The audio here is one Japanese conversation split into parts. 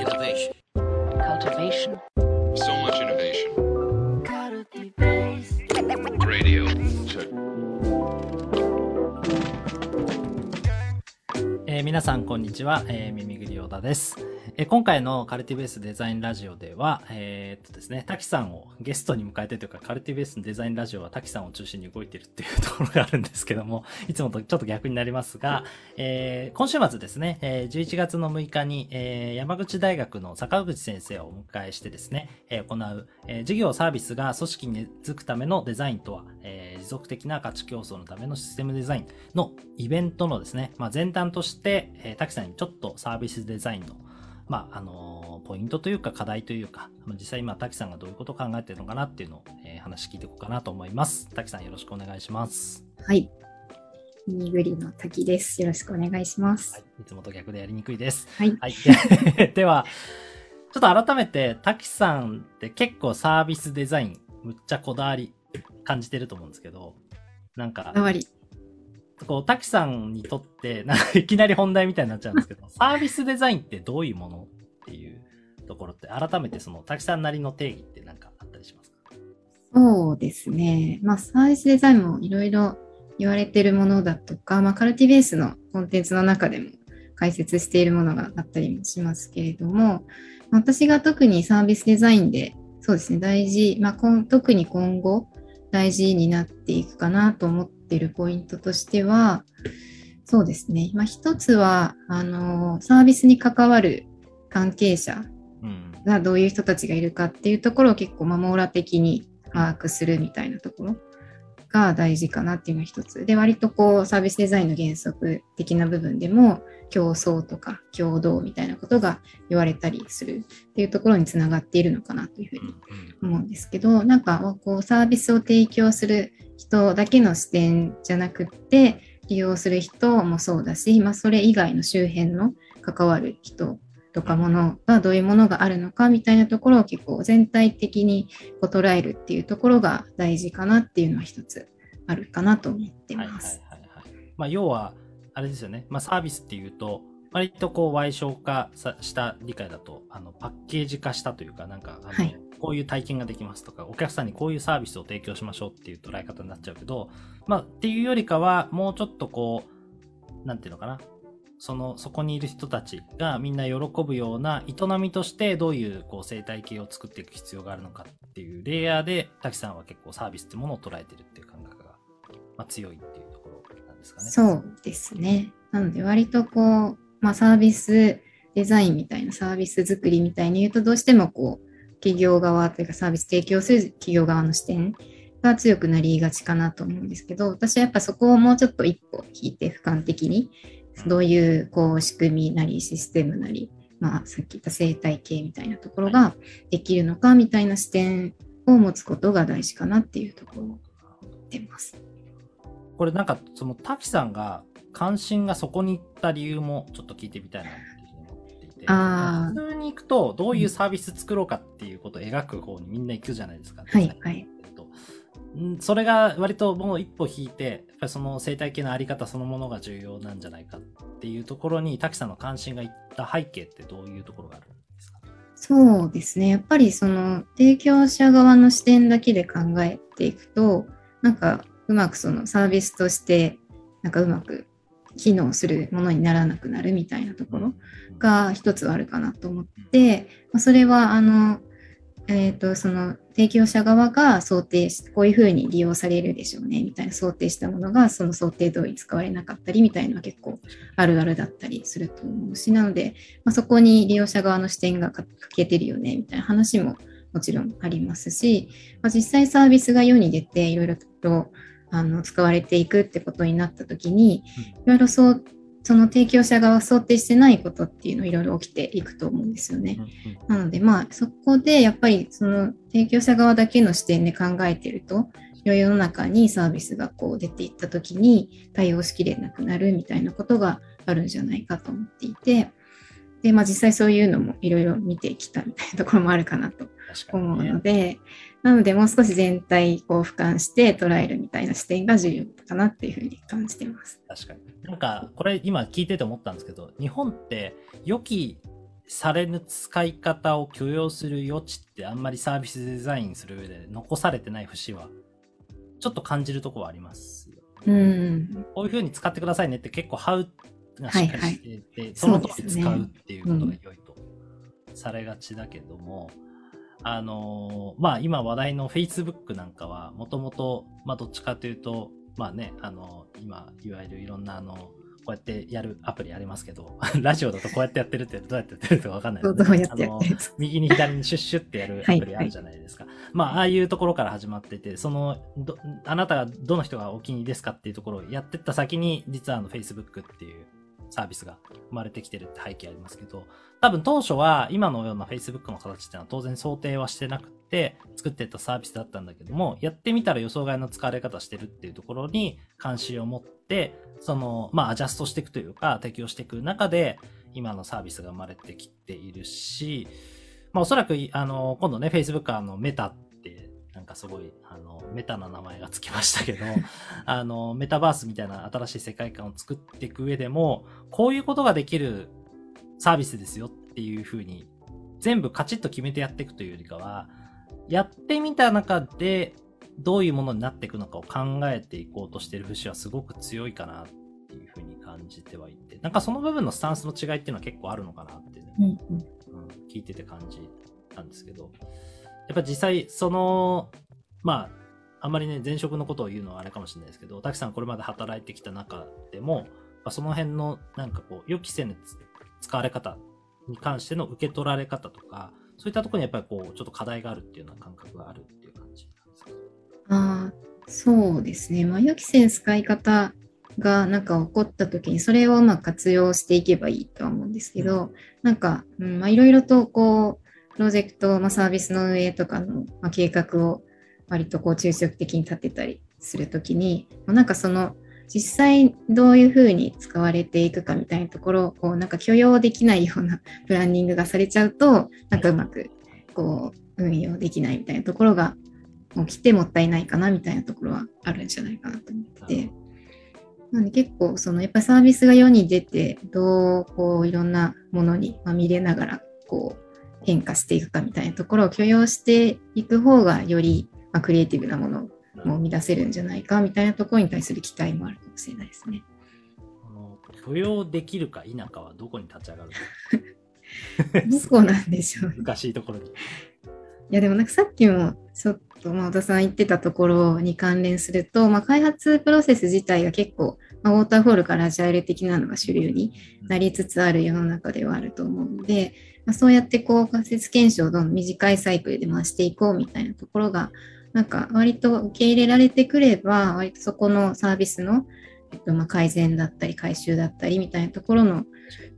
Innovation. cultivation, So much innovation. Radio. Check. えー皆さんこんにちは、えー、耳ぐりおだです、え今回のカルティベースデザインラジオでは、えーっとですね、滝さんをゲストに迎えてというか、カルティベースのデザインラジオは滝さんを中心に動いてるっていうところがあるんですけども、いつもとちょっと逆になりますが、えー今週末ですね、え11月の6日に、えー山口大学の坂口先生をお迎えしてですね、え行う、え事業サービスが組織に根付くためのデザインとは、え持続的な価値競争のためのシステムデザインのイベントのですね、まあ、前段として、えー、滝さんにちょっとサービスデザインの、まあ、あのーポイントというか課題というか、まあ実際今滝さんがどういうことを考えているのかなっていうのを、えー話聞いていこうかなと思います。滝さんよろしくお願いします。はい。ミニグリの滝です。よろしくお願いします。はい。いつもと逆でやりにくいです。はい。はい。では、ちょっと改めて、滝さんって結構サービスデザイン、むっちゃこだわり感じてると思うんですけど、なんかこ、だわり。こう、滝さんにとって、なんかいきなり本題みたいになっちゃうんですけど、サービスデザインってどういうものっていうところって、改めてその滝さんなりの定義って何かあったりしますか？そうですね。まあ、サービスデザインもいろいろ言われてるものだとか、まあ、カルティベースのコンテンツの中でも解説しているものがあったりもしますけれども、私が特にサービスデザインで、そうですね、大事、まあ、特に今後大事になっていくかなと思っているポイントとしては、そうですね。まあ、一つは、あの、サービスに関わる関係者うん。がどういう人たちがいるかっていうところを結構まあ網羅的に把握するみたいなところが大事かなっていうのが一つ。で、割とこうサービスデザインの原則的な部分でも競争とか共同みたいなことが言われたりするっていうところにつながっているのかなというふうに思うんですけど、なんかこうサービスを提供する人だけの視点じゃなくって、利用する人もそうだし、まあ、それ以外の周辺の関わる人とかものがどういうものがあるのかみたいなところを結構全体的にこう捉えるっていうところが大事かなっていうのは一つあるかなと思ってはいはいます。はいはい。まあ、要は、あれですよね。まあ、サービスっていうと、割とこう、歪償化さした理解だと、あの、パッケージ化したというか、なんか、あの、はいこういう体験ができますとか、お客さんにこういうサービスを提供しましょうっていう捉え方になっちゃうけど、まあ、っていうよりかは、もうちょっとこう、なんていうのかな。その、そこにいる人たちがみんな喜ぶような営みとしてどういうこう生態系を作っていく必要があるのかっていうレイヤーで、滝さんは結構サービスってものを捉えてるっていう感覚が、まあ、強いっていうところなんですかね。そうですね。なので割とこう、まあ、サービスデザインみたいなサービス作りみたいに言うとどうしてもこう企業側というかサービス提供する企業側の視点が強くなりがちかなと思うんですけど私はやっぱそこをもうちょっと一歩引いて俯瞰的にどういうこう仕組みなりシステムなり、まあ、さっき言った生態系みたいなところができるのかみたいな視点を持つことが大事かなっていうところを言ってます。これなんか、その滝さんが関心がそこに行った理由もちょっと聞いてみたいな普通に行くと、どういうサービス作ろうかっていうことを描く方にみんな行くじゃないですか。はいはいそれが割ともう一歩引いて、やっぱりその生態系のあり方そのものが重要なんじゃないかっていうところに、滝さんの関心がいった背景ってどういうところがあるんですか？そうですね。やっぱりその提供者側の視点だけで考えていくと、なんかうまくそのサービスとして、なんかうまく機能するものにならなくなるみたいなところが一つはあるかなと思って、まあそれはあの、えっ、と、その提供者側が想定し、こういうふうに利用されるでしょうね、みたいな想定したものが、その想定通り使われなかったりみたいなのは結構あるあるだったりすると思うし、なので、まあ、そこに利用者側の視点がか欠けてるよね、みたいな話ももちろんありますし、まあ、実際サービスが世に出ていろいろとあの使われていくってことになったときに、いろいろそう、その提供者側が想定してないことっていうのいろいろ起きていくと思うんですよね。なので、まあ、そこでやっぱりその提供者側だけの視点で考えてると、世の中にサービスがこう出ていった時に対応しきれなくなるみたいなことがあるんじゃないかと思っていて、で、まあ実際そういうのもいろいろ見てきたみたいなところもあるかなと思うね。ので、なのでもう少し全体を俯瞰して捉えるみたいな視点が重要かなっていうふうに感じてます。確かに。なんか、これ今聞いてて思ったんですけど、日本って良きされぬ使い方を許容する余地ってあんまりサービスデザインする上で残されてない節は、ちょっと感じるところはありますよ。うん。こういう風に使ってくださいねって結構ハウがしっかりしていて、そはいの通り使うっていうことが良いと。されがちだけども、あのーまあ今話題の Facebook なんかはもともと、まあどっちかというと、まあね、あの今、いわゆるいろんなあの、こうやってやるアプリありますけど、ラジオだとこうやってやってるってどうやってやってるかわかんないどのでうどうやってやってるんですか右に左にシュッシュってやるアプリあるじゃないですか。まあ、ああいうところから始まってて、その、どあなたがどの人がお気に入りですかっていうところをやってった先に、実はあの Facebook っていうサービスが生まれてきてるって背景ありますけど、多分当初は今のような Facebook の形っていうのは当然想定はしてなくて、作ってたサービスだったんだけども、やってみたら予想外の使われ方してるっていうところに関心を持って、その、まあ、アジャストしていくというか、適用していく中で、今のサービスが生まれてきているし、まあ、おそらく、あの、今度ね、Facebook あの、メタって、なんかすごい、あの、メタな名前がつきましたけど、あの、メタバースみたいな新しい世界観を作っていく上でも、こういうことができるサービスですよっていう風に、全部カチッと決めてやっていくというよりかは、やってみた中で、どういうものになっていくのかを考えていこうとしてる節はすごく強いかなっていう風に感じてはいて、なんかその部分のスタンスの違いっていうのは結構あるのかなってね、うんうん。うん、聞いてて感じたんですけど、やっぱ実際、その、まあ、あんまりね、前職のことを言うのはあれかもしれないですけど、滝さんこれまで働いてきた中でも、まあその辺の、なんかこう、予期せぬ使われ方に関しての受け取られ方とか、そういったところにやっぱりこう、ちょっと課題があるっていうような感覚があるっていう感じなんですかああ、そうですね。まあ、予期せぬ使い方がなんか起こった時に、それをうまく活用していけばいいとは思うんですけど、なんか、うんまあ、いろいろとこう、プロジェクト、まあ、サービスの運営とかの、まあ、計画を割とこう抽象的に立てたりするときに、まあなんかその、実際どういうふうに使われていくかみたいなところを、こうなんか許容できないような プランニングがされちゃうと、なんかうまくこう運用できないみたいなところが起きてもったいないかなみたいなところはあるんじゃないかなと思ってて。なんで結構そのやっぱサービスが世に出てどうこういろんなものにまみれながらこう変化していくかみたいなところを許容していく方がよりまあクリエイティブなものを生み出せるんじゃないかみたいなところに対する期待もあるかもしれないですね。許容できるか否かはどこに立ち上がる どこなんでしょうねの難しいところに。いやでもなんかさっきもちょっとまあ小田さん言ってたところに関連すると、まあ、開発プロセス自体が結構、まあ、ウォーターフォールからアジャイル的なのが主流になりつつある世の中ではあると思うので、まあ、そうやってこう仮説検証をどんどん短いサイクルで回していこうみたいなところがなんか割と受け入れられてくれば割とそこのサービスの、えっと、まあ改善だったり回収だったりみたいなところの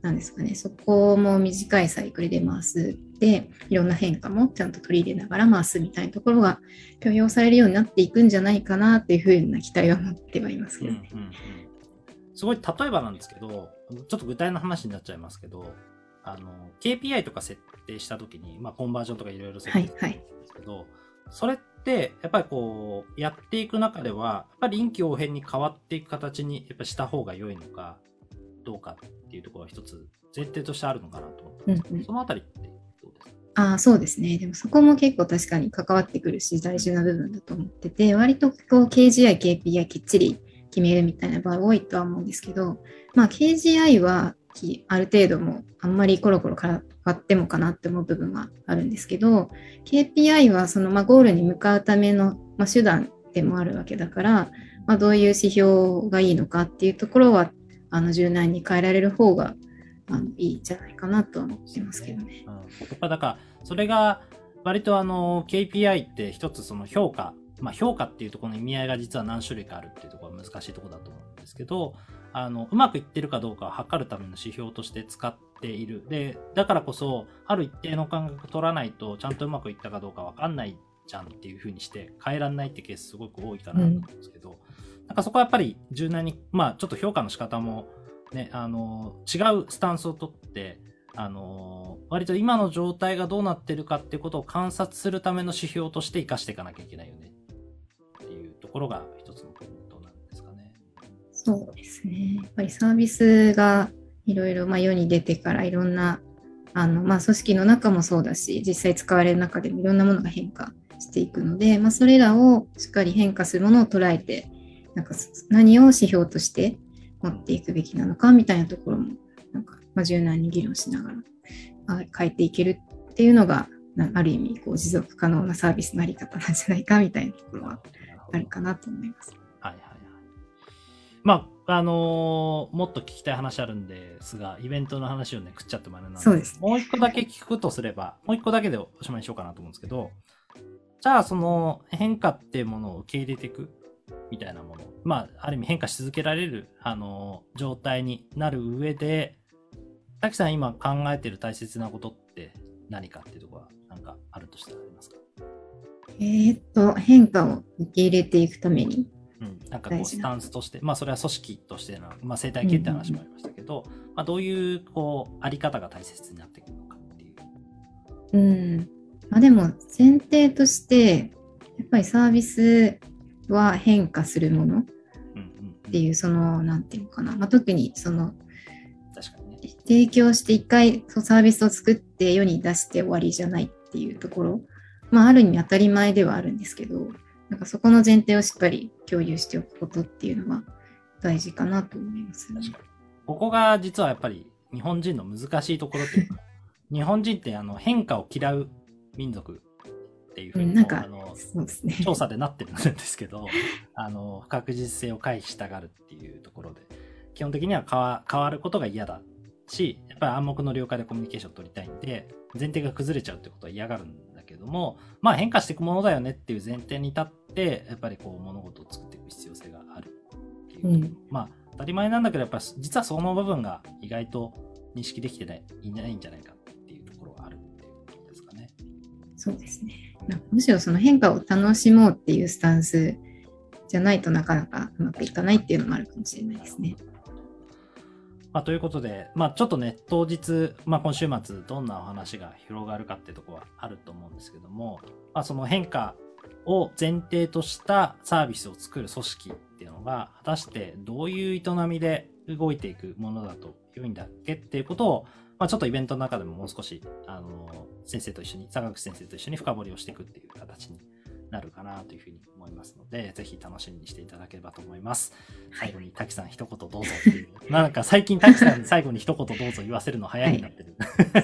なんですかねそこも短いサイクルで回すでいろんな変化もちゃんと取り入れながら回すみたいなところが許容されるようになっていくんじゃないかなっていうふうな期待は持ってはいますけど。ね。うんうんうん。すごい例えばなんですけど、ちょっと具体の話になっちゃいますけど、あの、KPI とか設定したときに、まあ、コンバージョンとかいろいろ設定するんですけど、それって、やっぱりこう、やっていく中では、やっぱり臨機応変に変わっていく形に、やっぱりした方が良いのか、どうかっていうところが一つ前提としてあるのかなと思ったんです。けど、うんうん。そのあたりってどうですあ、そうですね。でもそこも結構確かに関わってくるし、大事な部分だと思ってて、割とこう KGI、KPI きっちり決めるみたいな場合多いとは思うんですけど、まあ KGI はある程度もあんまりコロコロ変わってもかなって思う部分はあるんですけど、KPI はそのまゴールに向かうためのま手段でもあるわけだから、まあ、どういう指標がいいのかっていうところはあの柔軟に変えられる方があのいいんじゃないかなとは思ってますけどね。うん、やっぱだから、それが割とあの KPI って一つその評価、まあ評価っていうところの意味合いが実は何種類かあるっていうところが難しいところだと思うんですけど、あの、うまくいってるかどうかを測るための指標として使っている。で、だからこそ、ある一定の感覚取らないと、ちゃんとうまくいったかどうかわかんないじゃんっていう風にして変えらんないってケースすごく多いかなと思うんですけど、なんかそこはやっぱり柔軟に、まあちょっと評価の仕方もね、あの、違うスタンスをとって、あの、割と今の状態がどうなってるかっていうことを観察するための指標として活かしていかなきゃいけないよね。っていうところが一つのポイントなんですかね。そうですね。やっぱりサービスがいろいろ世に出てからいろんなあの、まあ、組織の中もそうだし、実際使われる中でもいろんなものが変化していくので、まあ、それらをしっかり変化するものを捉えて、なんか何を指標として持っていくべきなのかみたいなところも、なんか、まあ、柔軟に議論しながらあ変えていけるっていうのが、なある意味こう持続可能なサービスのあり方なんじゃないかみたいなところはあるかなと思います。はいはいはい。まあ、あのーもっと聞きたい話あるんですが、イベントの話をね、食っちゃってもあれなんで、そうですねもう一個だけ聞くとすれば、もう一個だけでおしまいにしようかなと思うんですけど、じゃあその変化っていうものを受け入れていくみたいなもの、まあ、ある意味変化し続けられる、あのー状態になる上で、滝さん今考えてる大切なことって何かっていうところは、なんかあるとしたらありますか？えーっと、変化を受け入れていくために、うん、なんかこうスタンスとして、まあそれは組織としての、まあ生態系って話もありましたけど、まあどういうこうあり方が大切になってくるのかっていう。うん。まあでも前提として、やっぱりサービスは変化するものっていう、その、なんていうのかな。まあ、特にその、確かにね。提供して一回サービスを作って世に出して終わりじゃないっていうところ、まあある意味当たり前ではあるんですけど、なんかそこの前提をしっかり共有しておくことっていうのは大事かなと思います、確かに。ここが実はやっぱり日本人の難しいところというか、日本人ってあの変化を嫌う民族っていうふうにも、うんなんかあのそうですね。調査でなってるんですけど、あの、不確実性を回避したがるっていうところで、基本的には変わ変わることが嫌だし、やっぱり暗黙の了解でコミュニケーションを取りたいんで、前提が崩れちゃうってことは嫌がるんだけども、まあ変化していくものだよねっていう前提に立って、やっぱりこう物事を作っていく必要性があるっていう。うんまあ当たり前なんだけど、やっぱり実はその部分が意外と認識できてないいないんじゃないかっていうところがあるっていうことですかね。そうですね。むしろその変化を楽しもうっていうスタンスじゃないとなかなかうまくいかないっていうのもあるかもしれないですね。まあ、ということで、まあ、ちょっとね、当日、まあ、今週末、どんなお話が広がるかってとこはあると思うんですけども、まあ、その変化を前提としたサービスを作る組織っていうのが、果たしてどういう営みで動いていくものだと良いんだっけっていうことを、まあ、ちょっとイベントの中でももう少し、あの、先生と一緒に、坂口先生と一緒に深掘りをしていくっていう形になるかなというふうに思いますので、ぜひ楽しみにしていただければと思います。最後に滝さん一言どうぞっていう。なんか最近滝さんに最後に一言どうぞ言わせるの早いになってる。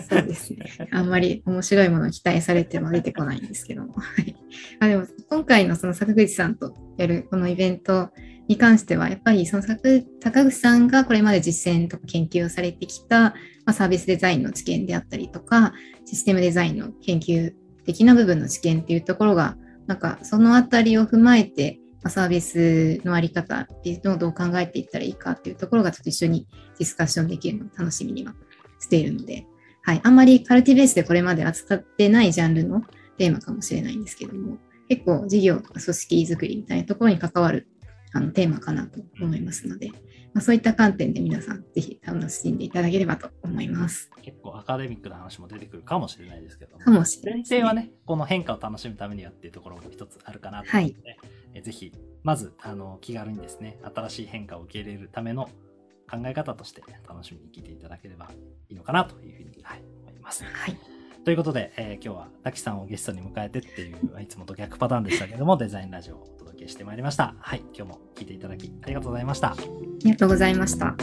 そうですね。あんまり面白いものを期待されても出てこないんですけども。はい。あでも今回のその坂口さんとやるこのイベントに関しては、やっぱりその坂坂口さんがこれまで実践とか研究をされてきた、まあ、サービスデザインの知見であったりとか、システムデザインの研究的な部分の知見っていうところが、なんかそのあたりを踏まえて、まあサービスのあり方っていうのをどう考えていったらいいかっていうところがちょっと一緒にディスカッションできるのを楽しみにはしているので、はい、あんまりカルティベースでこれまで扱ってないジャンルのテーマかもしれないんですけども、結構事業とか組織づくりみたいなところに関わるあのテーマかなと思いますので、まあ、そういった観点で皆さんぜひ楽しんでいただければと思います。結構アカデミックな話も出てくるかもしれないですけども。かもしれないねはね、この変化を楽しむためにはっていうところも一つあるかなと思うので、えぜひ、まず、あの、気軽にですね、新しい変化を受け入れるための考え方として楽しみに聞いていただければいいのかなというふうに、はい、思います。はい。ということで、えー今日は滝さんをゲストに迎えてっていう、いつもと逆パターンでしたけども、デザインラジオをお届けしてまいりました。はい、今日も聞いていただきありがとうございました。ありがとうございました。